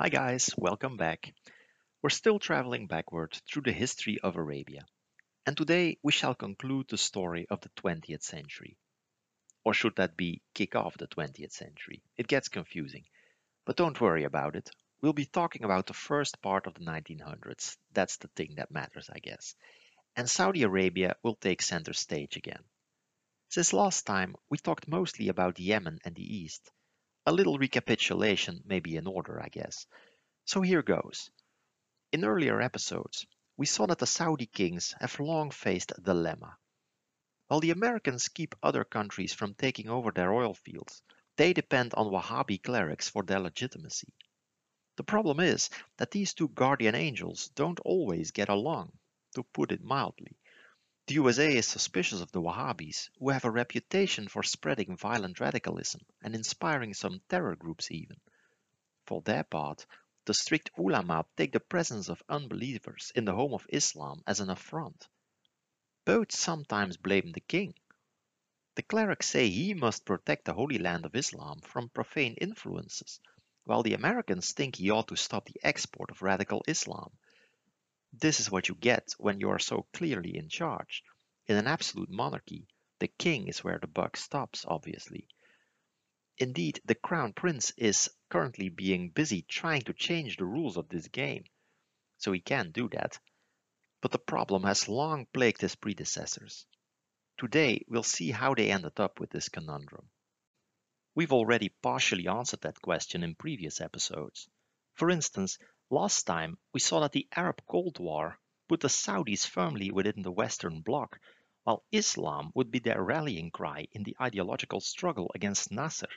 Hi guys, welcome back. We're still traveling backward through the history of Arabia, and today we shall conclude the story of the 20th century. Or should that be kick off the 20th century? It gets confusing. But don't worry about it. We'll be talking about the first part of the 1900s. That's the thing that matters, I guess. And Saudi Arabia will take center stage again. Since last time, we talked mostly about Yemen and the East a little recapitulation may be in order, I guess. So here goes. In earlier episodes, we saw that the Saudi kings have long faced a dilemma. While the Americans keep other countries from taking over their oil fields, they depend on Wahhabi clerics for their legitimacy. The problem is that these two guardian angels don't always get along, to put it mildly. The USA is suspicious of the Wahhabis, who have a reputation for spreading violent radicalism and inspiring some terror groups even. For their part, the strict ulama take the presence of unbelievers in the home of Islam as an affront. Both sometimes blame the king. The clerics say he must protect the holy land of Islam from profane influences, while the Americans think he ought to stop the export of radical Islam. This is what you get when you are so clearly in charge. In an absolute monarchy, the king is where the buck stops, obviously. Indeed, the crown prince is currently being busy trying to change the rules of this game, so he can do that. But the problem has long plagued his predecessors. Today, we'll see how they ended up with this conundrum. We've already partially answered that question in previous episodes. For instance, Last time, we saw that the Arab Cold War put the Saudis firmly within the Western Bloc, while Islam would be their rallying cry in the ideological struggle against Nasser.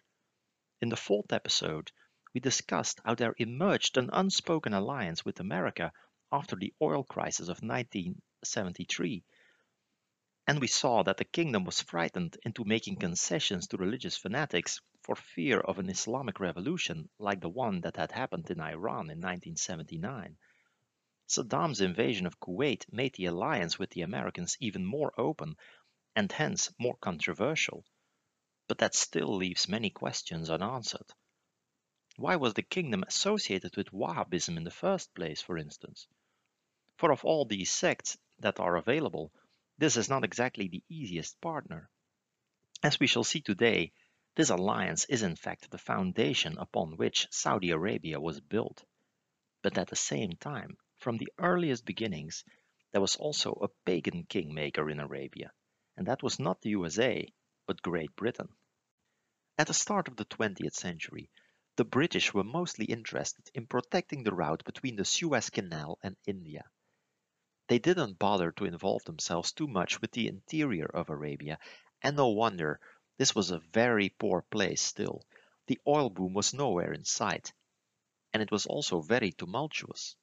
In the fourth episode, we discussed how there emerged an unspoken alliance with America after the oil crisis of 1973. And we saw that the kingdom was frightened into making concessions to religious fanatics for fear of an Islamic revolution like the one that had happened in Iran in 1979. Saddam's invasion of Kuwait made the alliance with the Americans even more open and hence more controversial. But that still leaves many questions unanswered. Why was the kingdom associated with Wahhabism in the first place, for instance? For of all these sects that are available, this is not exactly the easiest partner. As we shall see today, this alliance is in fact the foundation upon which Saudi Arabia was built. But at the same time, from the earliest beginnings, there was also a pagan kingmaker in Arabia, and that was not the USA, but Great Britain. At the start of the 20th century, the British were mostly interested in protecting the route between the Suez Canal and India. They didn't bother to involve themselves too much with the interior of Arabia, and no wonder, this was a very poor place still. The oil boom was nowhere in sight, and it was also very tumultuous.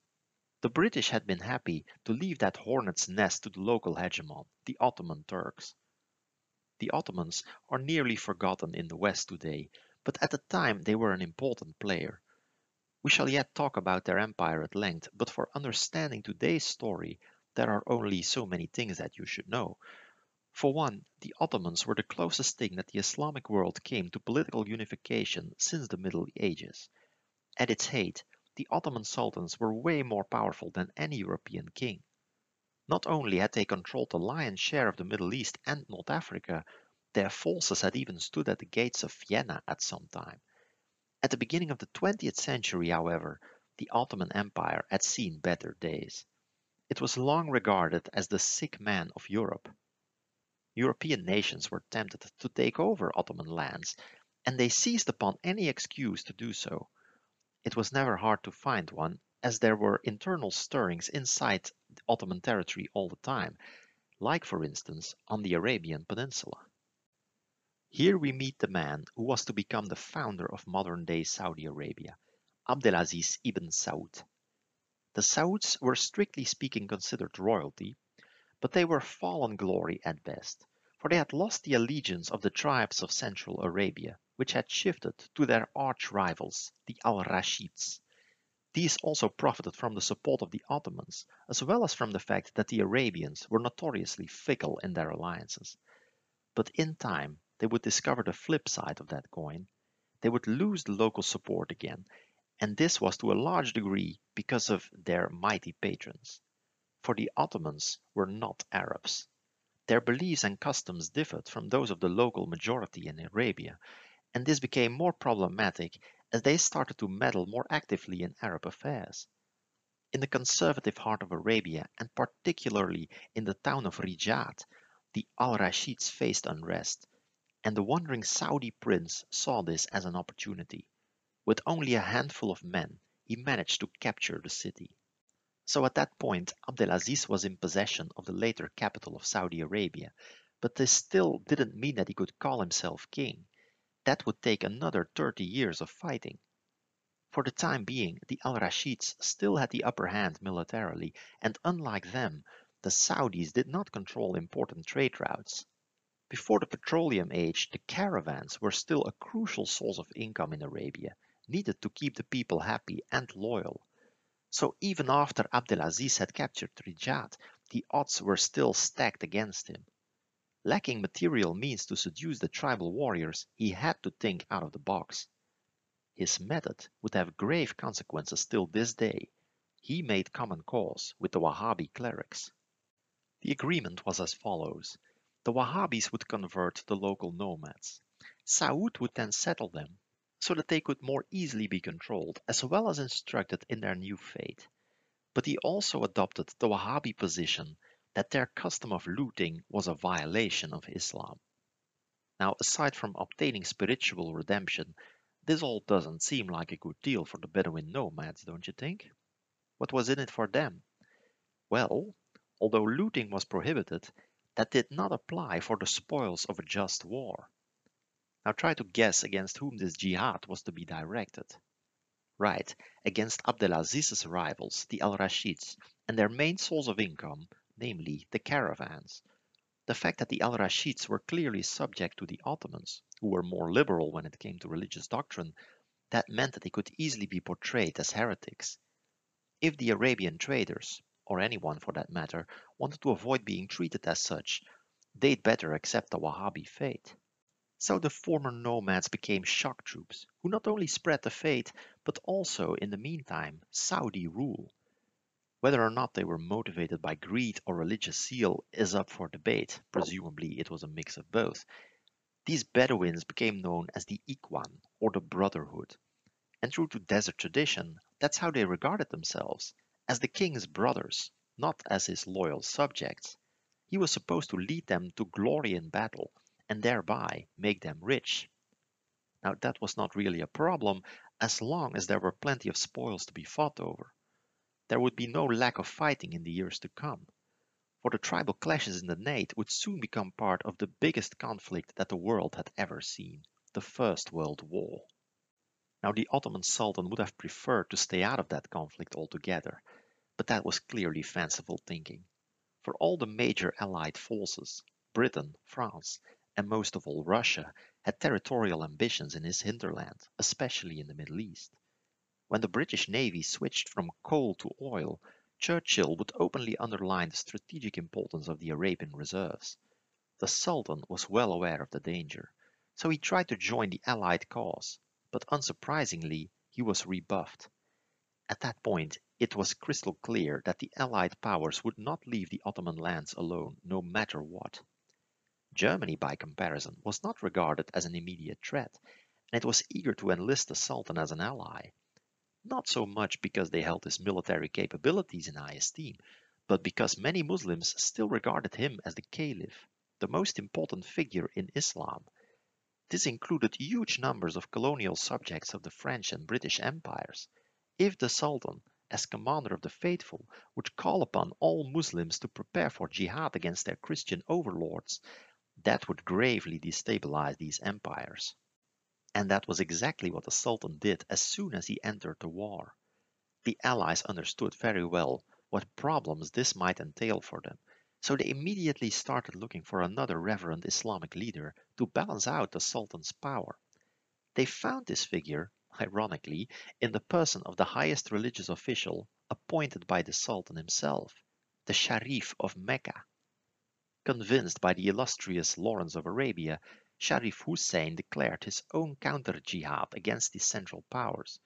The British had been happy to leave that hornet's nest to the local hegemon, the Ottoman Turks. The Ottomans are nearly forgotten in the West today, but at the time they were an important player. We shall yet talk about their empire at length, but for understanding today's story, there are only so many things that you should know. For one, the Ottomans were the closest thing that the Islamic world came to political unification since the Middle Ages. At its height, the Ottoman sultans were way more powerful than any European king. Not only had they controlled the lion's share of the Middle East and North Africa, their forces had even stood at the gates of Vienna at some time. At the beginning of the 20th century, however, the Ottoman Empire had seen better days. It was long regarded as the sick man of Europe. European nations were tempted to take over Ottoman lands, and they seized upon any excuse to do so. It was never hard to find one, as there were internal stirrings inside Ottoman territory all the time, like for instance on the Arabian Peninsula. Here we meet the man who was to become the founder of modern-day Saudi Arabia, Abdelaziz ibn Saud. The Sauds were strictly speaking considered royalty, but they were fallen glory at best, for they had lost the allegiance of the tribes of Central Arabia, which had shifted to their arch-rivals, the Al-Rashids. These also profited from the support of the Ottomans, as well as from the fact that the Arabians were notoriously fickle in their alliances. But in time, they would discover the flip side of that coin. They would lose the local support again, and this was to a large degree because of their mighty patrons. For the Ottomans were not Arabs. Their beliefs and customs differed from those of the local majority in Arabia, and this became more problematic as they started to meddle more actively in Arab affairs. In the conservative heart of Arabia, and particularly in the town of Riyadh, the Al-Rashids faced unrest, and the wandering Saudi prince saw this as an opportunity. With only a handful of men, he managed to capture the city. So at that point, Abdelaziz was in possession of the later capital of Saudi Arabia, but this still didn't mean that he could call himself king. That would take another 30 years of fighting. For the time being, the Al-Rashids still had the upper hand militarily, and unlike them, the Saudis did not control important trade routes. Before the petroleum age, the caravans were still a crucial source of income in Arabia, needed to keep the people happy and loyal. So even after Abdelaziz had captured Riyadh, the odds were still stacked against him. Lacking material means to seduce the tribal warriors, he had to think out of the box. His method would have grave consequences till this day. He made common cause with the Wahhabi clerics. The agreement was as follows. The Wahhabis would convert the local nomads. Saud would then settle them so that they could more easily be controlled as well as instructed in their new faith. But he also adopted the Wahhabi position that their custom of looting was a violation of Islam. Now, aside from obtaining spiritual redemption, this all doesn't seem like a good deal for the Bedouin nomads, don't you think? What was in it for them? Well, although looting was prohibited, that did not apply for the spoils of a just war. Now try to guess against whom this jihad was to be directed. Right, against Abdelaziz's rivals, the Al-Rashids, and their main source of income, namely the caravans. The fact that the Al-Rashids were clearly subject to the Ottomans, who were more liberal when it came to religious doctrine, that meant that they could easily be portrayed as heretics. If the Arabian traders, or anyone for that matter, wanted to avoid being treated as such, they'd better accept the Wahhabi faith. So the former nomads became shock troops, who not only spread the faith, but also, in the meantime, Saudi rule. Whether or not they were motivated by greed or religious zeal is up for debate, presumably it was a mix of both. These Bedouins became known as the Ikhwan, or the Brotherhood. And true to desert tradition, that's how they regarded themselves, as the king's brothers, not as his loyal subjects. He was supposed to lead them to glory in battle, and thereby make them rich. Now that was not really a problem as long as there were plenty of spoils to be fought over. There would be no lack of fighting in the years to come, for the tribal clashes in the Najd would soon become part of the biggest conflict that the world had ever seen, the First World War. Now the Ottoman Sultan would have preferred to stay out of that conflict altogether, but that was clearly fanciful thinking. For all the major Allied forces, Britain, France, and most of all Russia, had territorial ambitions in his hinterland, especially in the Middle East. When the British Navy switched from coal to oil, Churchill would openly underline the strategic importance of the Arabian reserves. The Sultan was well aware of the danger, so he tried to join the Allied cause, but unsurprisingly, he was rebuffed. At that point, it was crystal clear that the Allied powers would not leave the Ottoman lands alone, no matter what. Germany, by comparison, was not regarded as an immediate threat, and it was eager to enlist the Sultan as an ally. Not so much because they held his military capabilities in high esteem, but because many Muslims still regarded him as the Caliph, the most important figure in Islam. This included huge numbers of colonial subjects of the French and British empires. If the Sultan, as commander of the faithful, would call upon all Muslims to prepare for jihad against their Christian overlords, that would gravely destabilize these empires. And that was exactly what the Sultan did as soon as he entered the war. The Allies understood very well what problems this might entail for them, so they immediately started looking for another reverent Islamic leader to balance out the Sultan's power. They found this figure, ironically, in the person of the highest religious official appointed by the Sultan himself, the Sharif of Mecca. Convinced by the illustrious Lawrence of Arabia, Sharif Hussein declared his own counter-jihad against the Central Powers.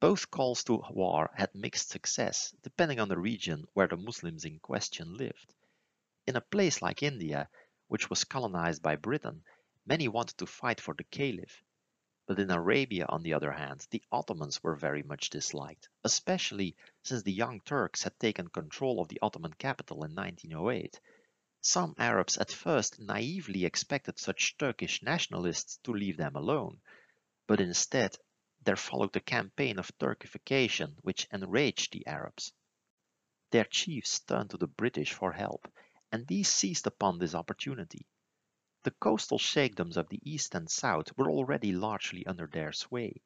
Both calls to war had mixed success, depending on the region where the Muslims in question lived. In a place like India, which was colonized by Britain, many wanted to fight for the Caliph. But in Arabia, on the other hand, the Ottomans were very much disliked, especially since the Young Turks had taken control of the Ottoman capital in 1908. Some Arabs at first naively expected such Turkish nationalists to leave them alone, but instead there followed a campaign of Turkification which enraged the Arabs. Their chiefs turned to the British for help, and these seized upon this opportunity. The coastal sheikdoms of the east and south were already largely under their sway.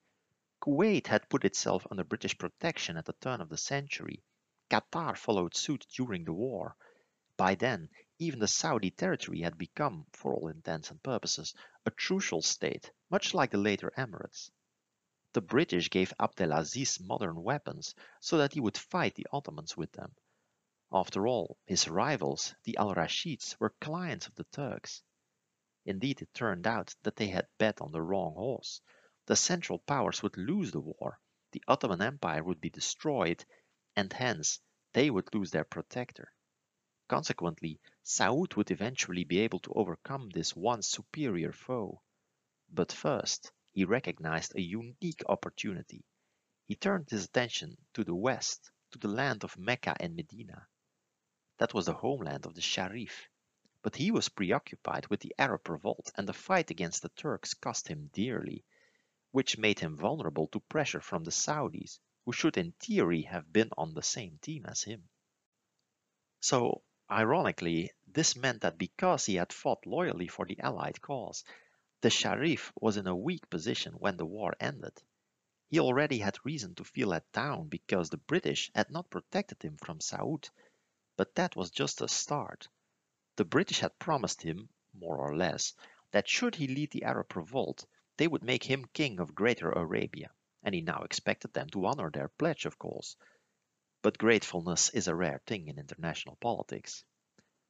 Kuwait had put itself under British protection at the turn of the century. Qatar followed suit during the war. By then, even the Saudi territory had become, for all intents and purposes, a trucial state, much like the later Emirates. The British gave Abdelaziz modern weapons so that he would fight the Ottomans with them. After all, his rivals, the Al Rashids, were clients of the Turks. Indeed, it turned out that they had bet on the wrong horse. The Central Powers would lose the war, the Ottoman Empire would be destroyed, and hence they would lose their protector. Consequently, Saud would eventually be able to overcome this once superior foe. But first, he recognized a unique opportunity. He turned his attention to the west, to the land of Mecca and Medina. That was the homeland of the Sharif, but he was preoccupied with the Arab revolt and the fight against the Turks cost him dearly, which made him vulnerable to pressure from the Saudis, who should in theory have been on the same team as him. So, ironically, this meant that because he had fought loyally for the Allied cause, the Sharif was in a weak position when the war ended. He already had reason to feel let down because the British had not protected him from Saud, but that was just a start. The British had promised him, more or less, that should he lead the Arab revolt, they would make him king of Greater Arabia, and he now expected them to honor their pledge, of course. But gratefulness is a rare thing in international politics.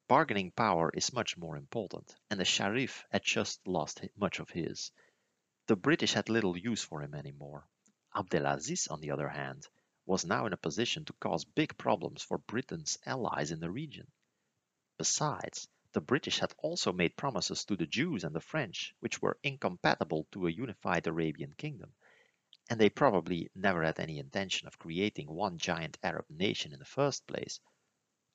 Bargaining power is much more important, and the Sharif had just lost much of his. The British had little use for him anymore. Abdelaziz, on the other hand, was now in a position to cause big problems for Britain's allies in the region. Besides, the British had also made promises to the Jews and the French which were incompatible to a unified Arabian kingdom, and they probably never had any intention of creating one giant Arab nation in the first place.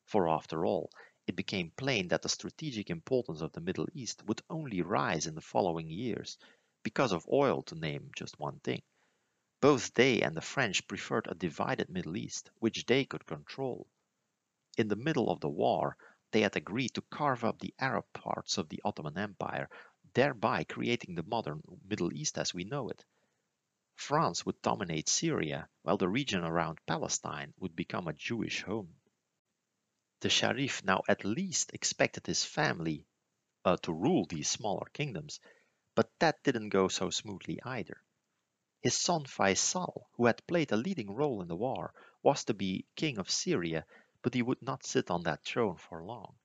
For after all, it became plain that the strategic importance of the Middle East would only rise in the following years, because of oil to name just one thing. Both they and the French preferred a divided Middle East, which they could control. In the middle of the war, they had agreed to carve up the Arab parts of the Ottoman Empire, thereby creating the modern Middle East as we know it. France would dominate Syria, while the region around Palestine would become a Jewish home. The Sharif now at least expected his family uh, to rule these smaller kingdoms, but that didn't go so smoothly either. His son Faisal, who had played a leading role in the war, was to be king of Syria but he would not sit on that throne for long.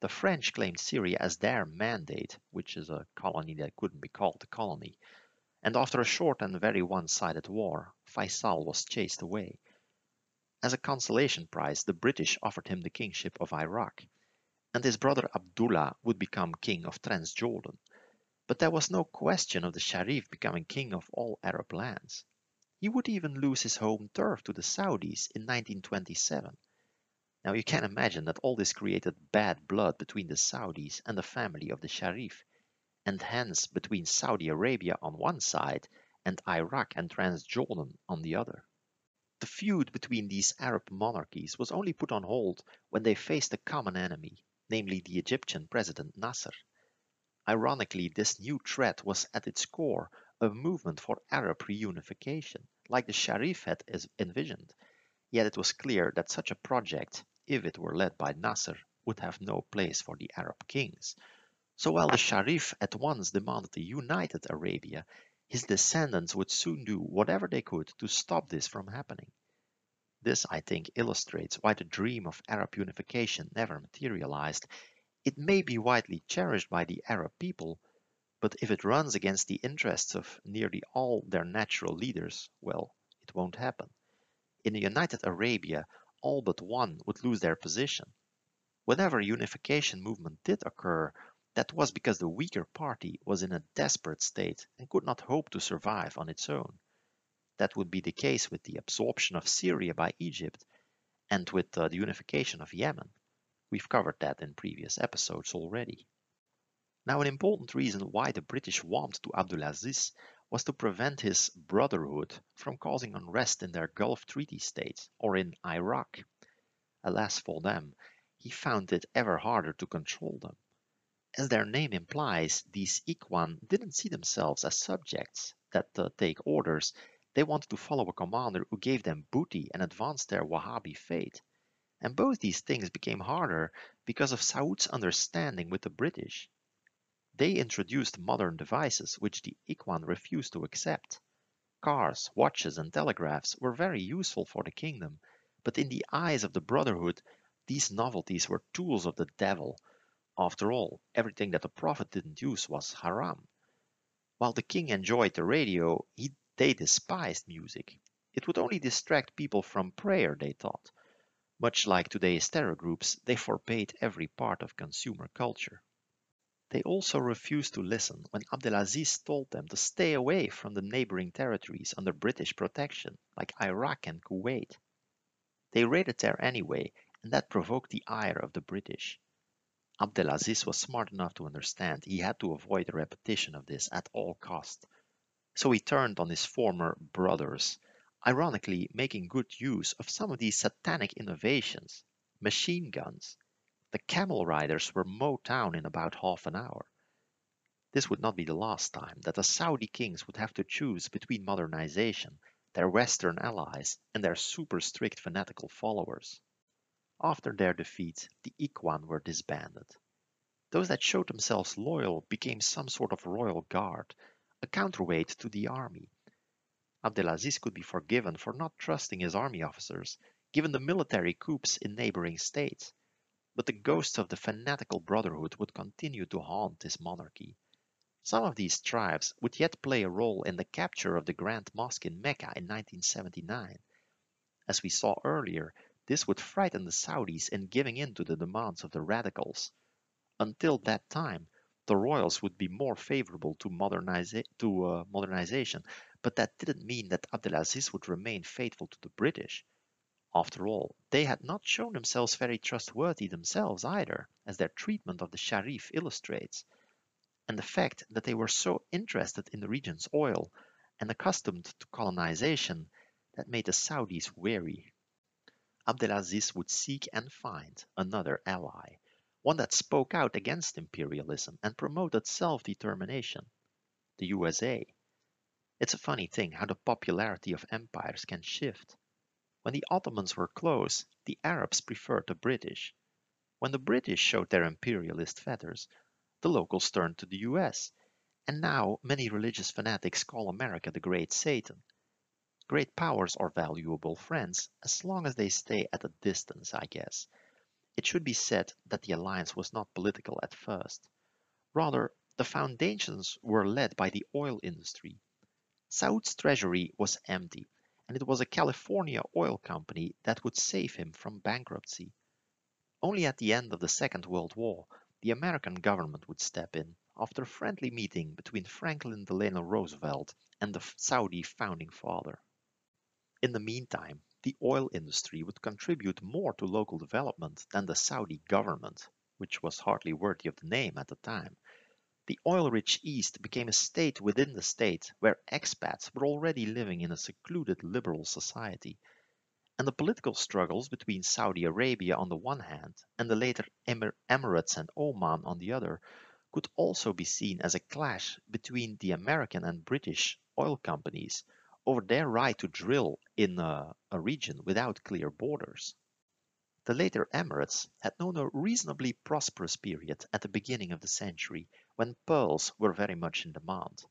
The French claimed Syria as their mandate, which is a colony that couldn't be called a colony, and after a short and very one-sided war, Faisal was chased away. As a consolation prize, the British offered him the kingship of Iraq, and his brother Abdullah would become king of Transjordan. But there was no question of the Sharif becoming king of all Arab lands. He would even lose his home turf to the Saudis in 1927. Now you can imagine that all this created bad blood between the Saudis and the family of the Sharif, and hence between Saudi Arabia on one side and Iraq and Transjordan on the other. The feud between these Arab monarchies was only put on hold when they faced a common enemy, namely the Egyptian president Nasser. Ironically, this new threat was at its core a movement for Arab reunification, like the Sharif had envisioned, yet it was clear that such a project if it were led by Nasser, would have no place for the Arab kings. So while the Sharif at once demanded a united Arabia, his descendants would soon do whatever they could to stop this from happening. This, I think, illustrates why the dream of Arab unification never materialized. It may be widely cherished by the Arab people, but if it runs against the interests of nearly all their natural leaders, well, it won't happen. In a united Arabia, all but one would lose their position. Whenever unification movement did occur, that was because the weaker party was in a desperate state and could not hope to survive on its own. That would be the case with the absorption of Syria by Egypt and with uh, the unification of Yemen. We've covered that in previous episodes already. Now, an important reason why the British warmed to Abdulaziz was to prevent his Brotherhood from causing unrest in their Gulf Treaty states or in Iraq. Alas for them, he found it ever harder to control them. As their name implies, these Ikhwan didn't see themselves as subjects that uh, take orders. They wanted to follow a commander who gave them booty and advanced their Wahhabi faith. And both these things became harder because of Saud's understanding with the British. They introduced modern devices which the Ikhwan refused to accept. Cars, watches, and telegraphs were very useful for the kingdom, but in the eyes of the Brotherhood, these novelties were tools of the devil. After all, everything that the Prophet didn't use was haram. While the king enjoyed the radio, he, they despised music. It would only distract people from prayer, they thought. Much like today's terror groups, they forbade every part of consumer culture. They also refused to listen when Abdelaziz told them to stay away from the neighboring territories under British protection, like Iraq and Kuwait. They raided there anyway, and that provoked the ire of the British. Abdelaziz was smart enough to understand he had to avoid a repetition of this at all cost. So he turned on his former brothers, ironically making good use of some of these satanic innovations, machine guns, the camel riders were mowed down in about half an hour. This would not be the last time that the Saudi kings would have to choose between modernization, their Western allies, and their super strict fanatical followers. After their defeat, the Ikhwan were disbanded. Those that showed themselves loyal became some sort of royal guard, a counterweight to the army. Abdelaziz could be forgiven for not trusting his army officers, given the military coups in neighboring states but the ghosts of the fanatical brotherhood would continue to haunt his monarchy. Some of these tribes would yet play a role in the capture of the Grand Mosque in Mecca in 1979. As we saw earlier, this would frighten the Saudis in giving in to the demands of the radicals. Until that time, the royals would be more favorable to, to uh, modernization, but that didn't mean that Abdelaziz would remain faithful to the British. After all, they had not shown themselves very trustworthy themselves either, as their treatment of the Sharif illustrates, and the fact that they were so interested in the region's oil and accustomed to colonization that made the Saudis wary. Abdelaziz would seek and find another ally, one that spoke out against imperialism and promoted self-determination, the USA. It's a funny thing how the popularity of empires can shift. When the Ottomans were close, the Arabs preferred the British. When the British showed their imperialist feathers, the locals turned to the US, and now many religious fanatics call America the Great Satan. Great powers are valuable friends as long as they stay at a distance, I guess. It should be said that the alliance was not political at first. Rather, the foundations were led by the oil industry. Saud's treasury was empty, and it was a California oil company that would save him from bankruptcy. Only at the end of the Second World War, the American government would step in after a friendly meeting between Franklin Delano Roosevelt and the Saudi founding father. In the meantime, the oil industry would contribute more to local development than the Saudi government, which was hardly worthy of the name at the time, the oil-rich East became a state within the state where expats were already living in a secluded liberal society. And the political struggles between Saudi Arabia on the one hand and the later Emir Emirates and Oman on the other could also be seen as a clash between the American and British oil companies over their right to drill in a, a region without clear borders. The later Emirates had known a reasonably prosperous period at the beginning of the century when pearls were very much in demand.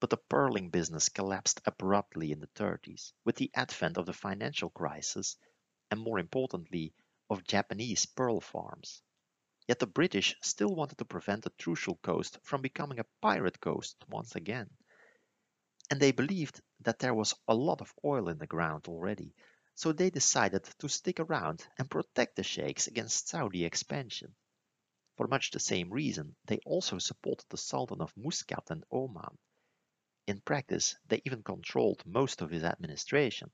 But the pearling business collapsed abruptly in the 30s with the advent of the financial crisis and more importantly of Japanese pearl farms. Yet the British still wanted to prevent the Trucial coast from becoming a pirate coast once again. and they believed that there was a lot of oil in the ground already, so they decided to stick around and protect the sheikhs against Saudi expansion. For much the same reason, they also supported the Sultan of Muscat and Oman. In practice, they even controlled most of his administration.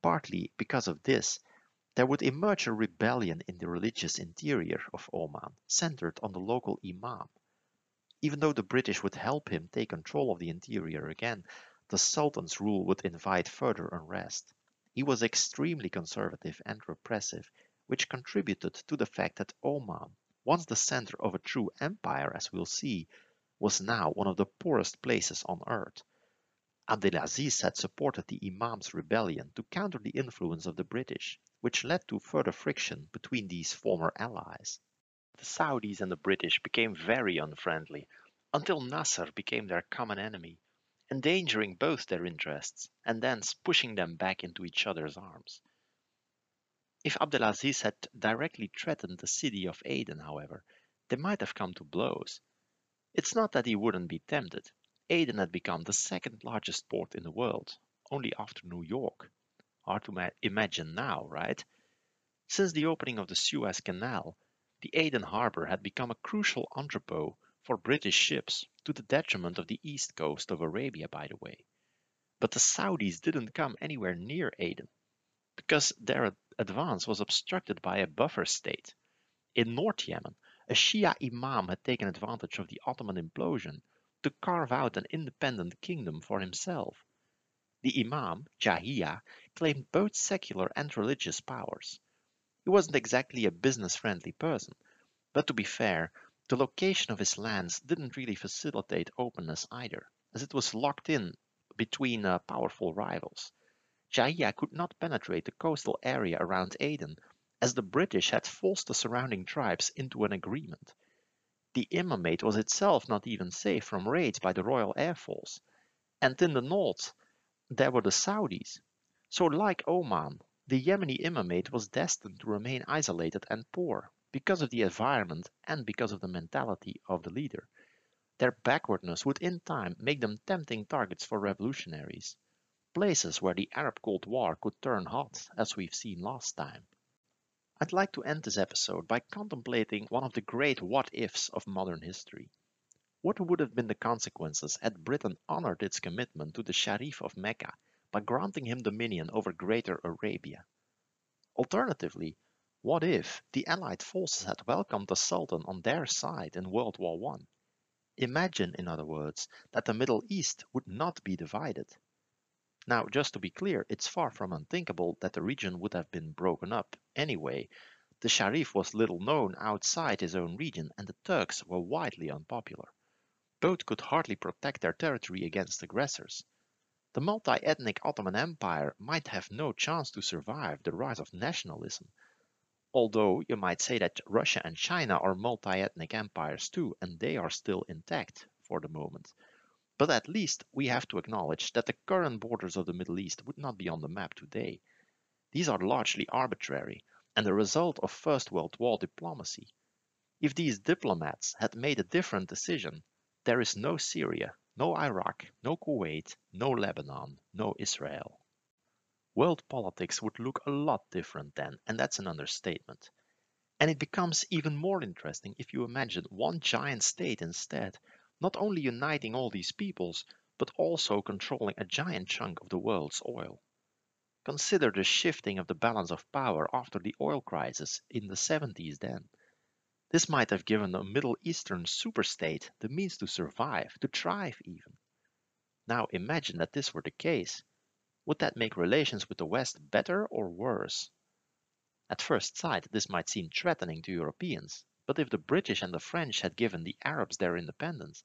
Partly because of this, there would emerge a rebellion in the religious interior of Oman, centered on the local imam. Even though the British would help him take control of the interior again, the Sultan's rule would invite further unrest. He was extremely conservative and repressive, which contributed to the fact that Oman, once the center of a true empire as we'll see, was now one of the poorest places on earth. Abdelaziz had supported the Imam's rebellion to counter the influence of the British, which led to further friction between these former allies. The Saudis and the British became very unfriendly, until Nasser became their common enemy, endangering both their interests and thence pushing them back into each other's arms. If Abdelaziz had directly threatened the city of Aden, however, they might have come to blows. It's not that he wouldn't be tempted. Aden had become the second largest port in the world, only after New York. Hard to imagine now, right? Since the opening of the Suez Canal, the Aden harbor had become a crucial entrepot for British ships, to the detriment of the east coast of Arabia, by the way. But the Saudis didn't come anywhere near Aden, because their advance was obstructed by a buffer state. In North Yemen, a Shia imam had taken advantage of the Ottoman implosion to carve out an independent kingdom for himself. The imam, Yahya, claimed both secular and religious powers. He wasn't exactly a business-friendly person, but to be fair, the location of his lands didn't really facilitate openness either, as it was locked in between uh, powerful rivals. Yahya could not penetrate the coastal area around Aden as the British had forced the surrounding tribes into an agreement. The imamate was itself not even safe from raids by the Royal Air Force. And in the north, there were the Saudis. So like Oman, the Yemeni imamate was destined to remain isolated and poor because of the environment and because of the mentality of the leader. Their backwardness would in time make them tempting targets for revolutionaries, places where the Arab Cold War could turn hot, as we've seen last time. I'd like to end this episode by contemplating one of the great what ifs of modern history. What would have been the consequences had Britain honored its commitment to the Sharif of Mecca by granting him dominion over Greater Arabia? Alternatively, what if the Allied forces had welcomed the Sultan on their side in World War I? Imagine, in other words, that the Middle East would not be divided. Now, just to be clear, it's far from unthinkable that the region would have been broken up anyway. The Sharif was little known outside his own region and the Turks were widely unpopular. Both could hardly protect their territory against aggressors. The multi-ethnic Ottoman Empire might have no chance to survive the rise of nationalism. Although you might say that Russia and China are multi-ethnic empires too, and they are still intact for the moment. But at least we have to acknowledge that the current borders of the Middle East would not be on the map today. These are largely arbitrary and the result of First World War diplomacy. If these diplomats had made a different decision, there is no Syria, no Iraq, no Kuwait, no Lebanon, no Israel. World politics would look a lot different then, and that's an understatement. And it becomes even more interesting if you imagine one giant state instead not only uniting all these peoples, but also controlling a giant chunk of the world's oil. Consider the shifting of the balance of power after the oil crisis in the 70s then. This might have given a Middle Eastern superstate the means to survive, to thrive even. Now imagine that this were the case. Would that make relations with the West better or worse? At first sight, this might seem threatening to Europeans, but if the British and the French had given the Arabs their independence,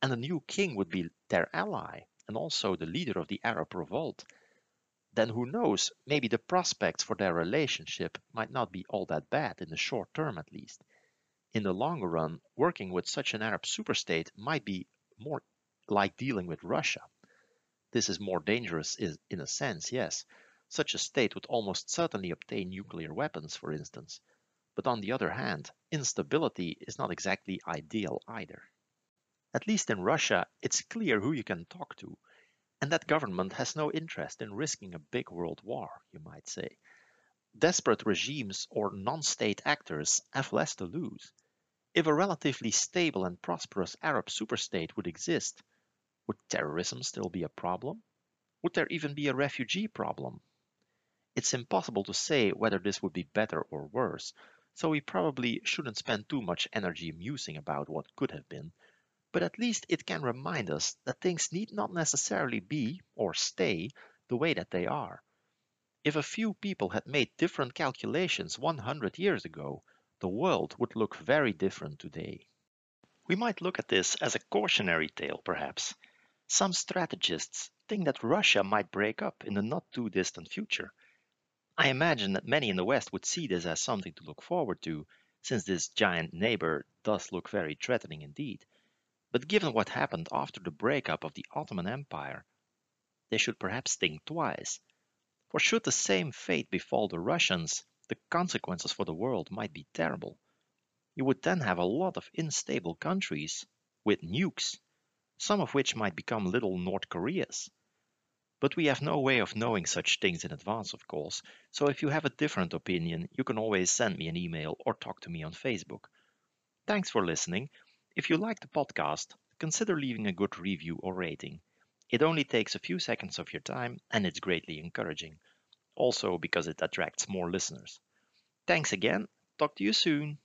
and the new king would be their ally and also the leader of the Arab revolt, then who knows, maybe the prospects for their relationship might not be all that bad in the short term at least. In the longer run, working with such an Arab superstate might be more like dealing with Russia. This is more dangerous in a sense, yes. Such a state would almost certainly obtain nuclear weapons, for instance, but on the other hand, instability is not exactly ideal either. At least in Russia, it's clear who you can talk to. and that government has no interest in risking a big world war, you might say. Desperate regimes or non state actors have less to lose. If a relatively stable and prosperous Arab superstate would exist, would terrorism still be a problem? Would there even be a refugee problem? It's impossible to say whether this would be better or worse, so we probably shouldn't spend too much energy musing about what could have been, but at least it can remind us that things need not necessarily be or stay the way that they are. If a few people had made different calculations 100 years ago, the world would look very different today. We might look at this as a cautionary tale, perhaps. Some strategists think that Russia might break up in the not too distant future. I imagine that many in the West would see this as something to look forward to, since this giant neighbor does look very threatening indeed. But given what happened after the breakup of the Ottoman Empire, they should perhaps think twice. For should the same fate befall the Russians, the consequences for the world might be terrible. You would then have a lot of unstable countries with nukes, some of which might become little North Koreas. But we have no way of knowing such things in advance, of course, so if you have a different opinion, you can always send me an email or talk to me on Facebook. Thanks for listening. If you like the podcast, consider leaving a good review or rating. It only takes a few seconds of your time and it's greatly encouraging. Also because it attracts more listeners. Thanks again. Talk to you soon.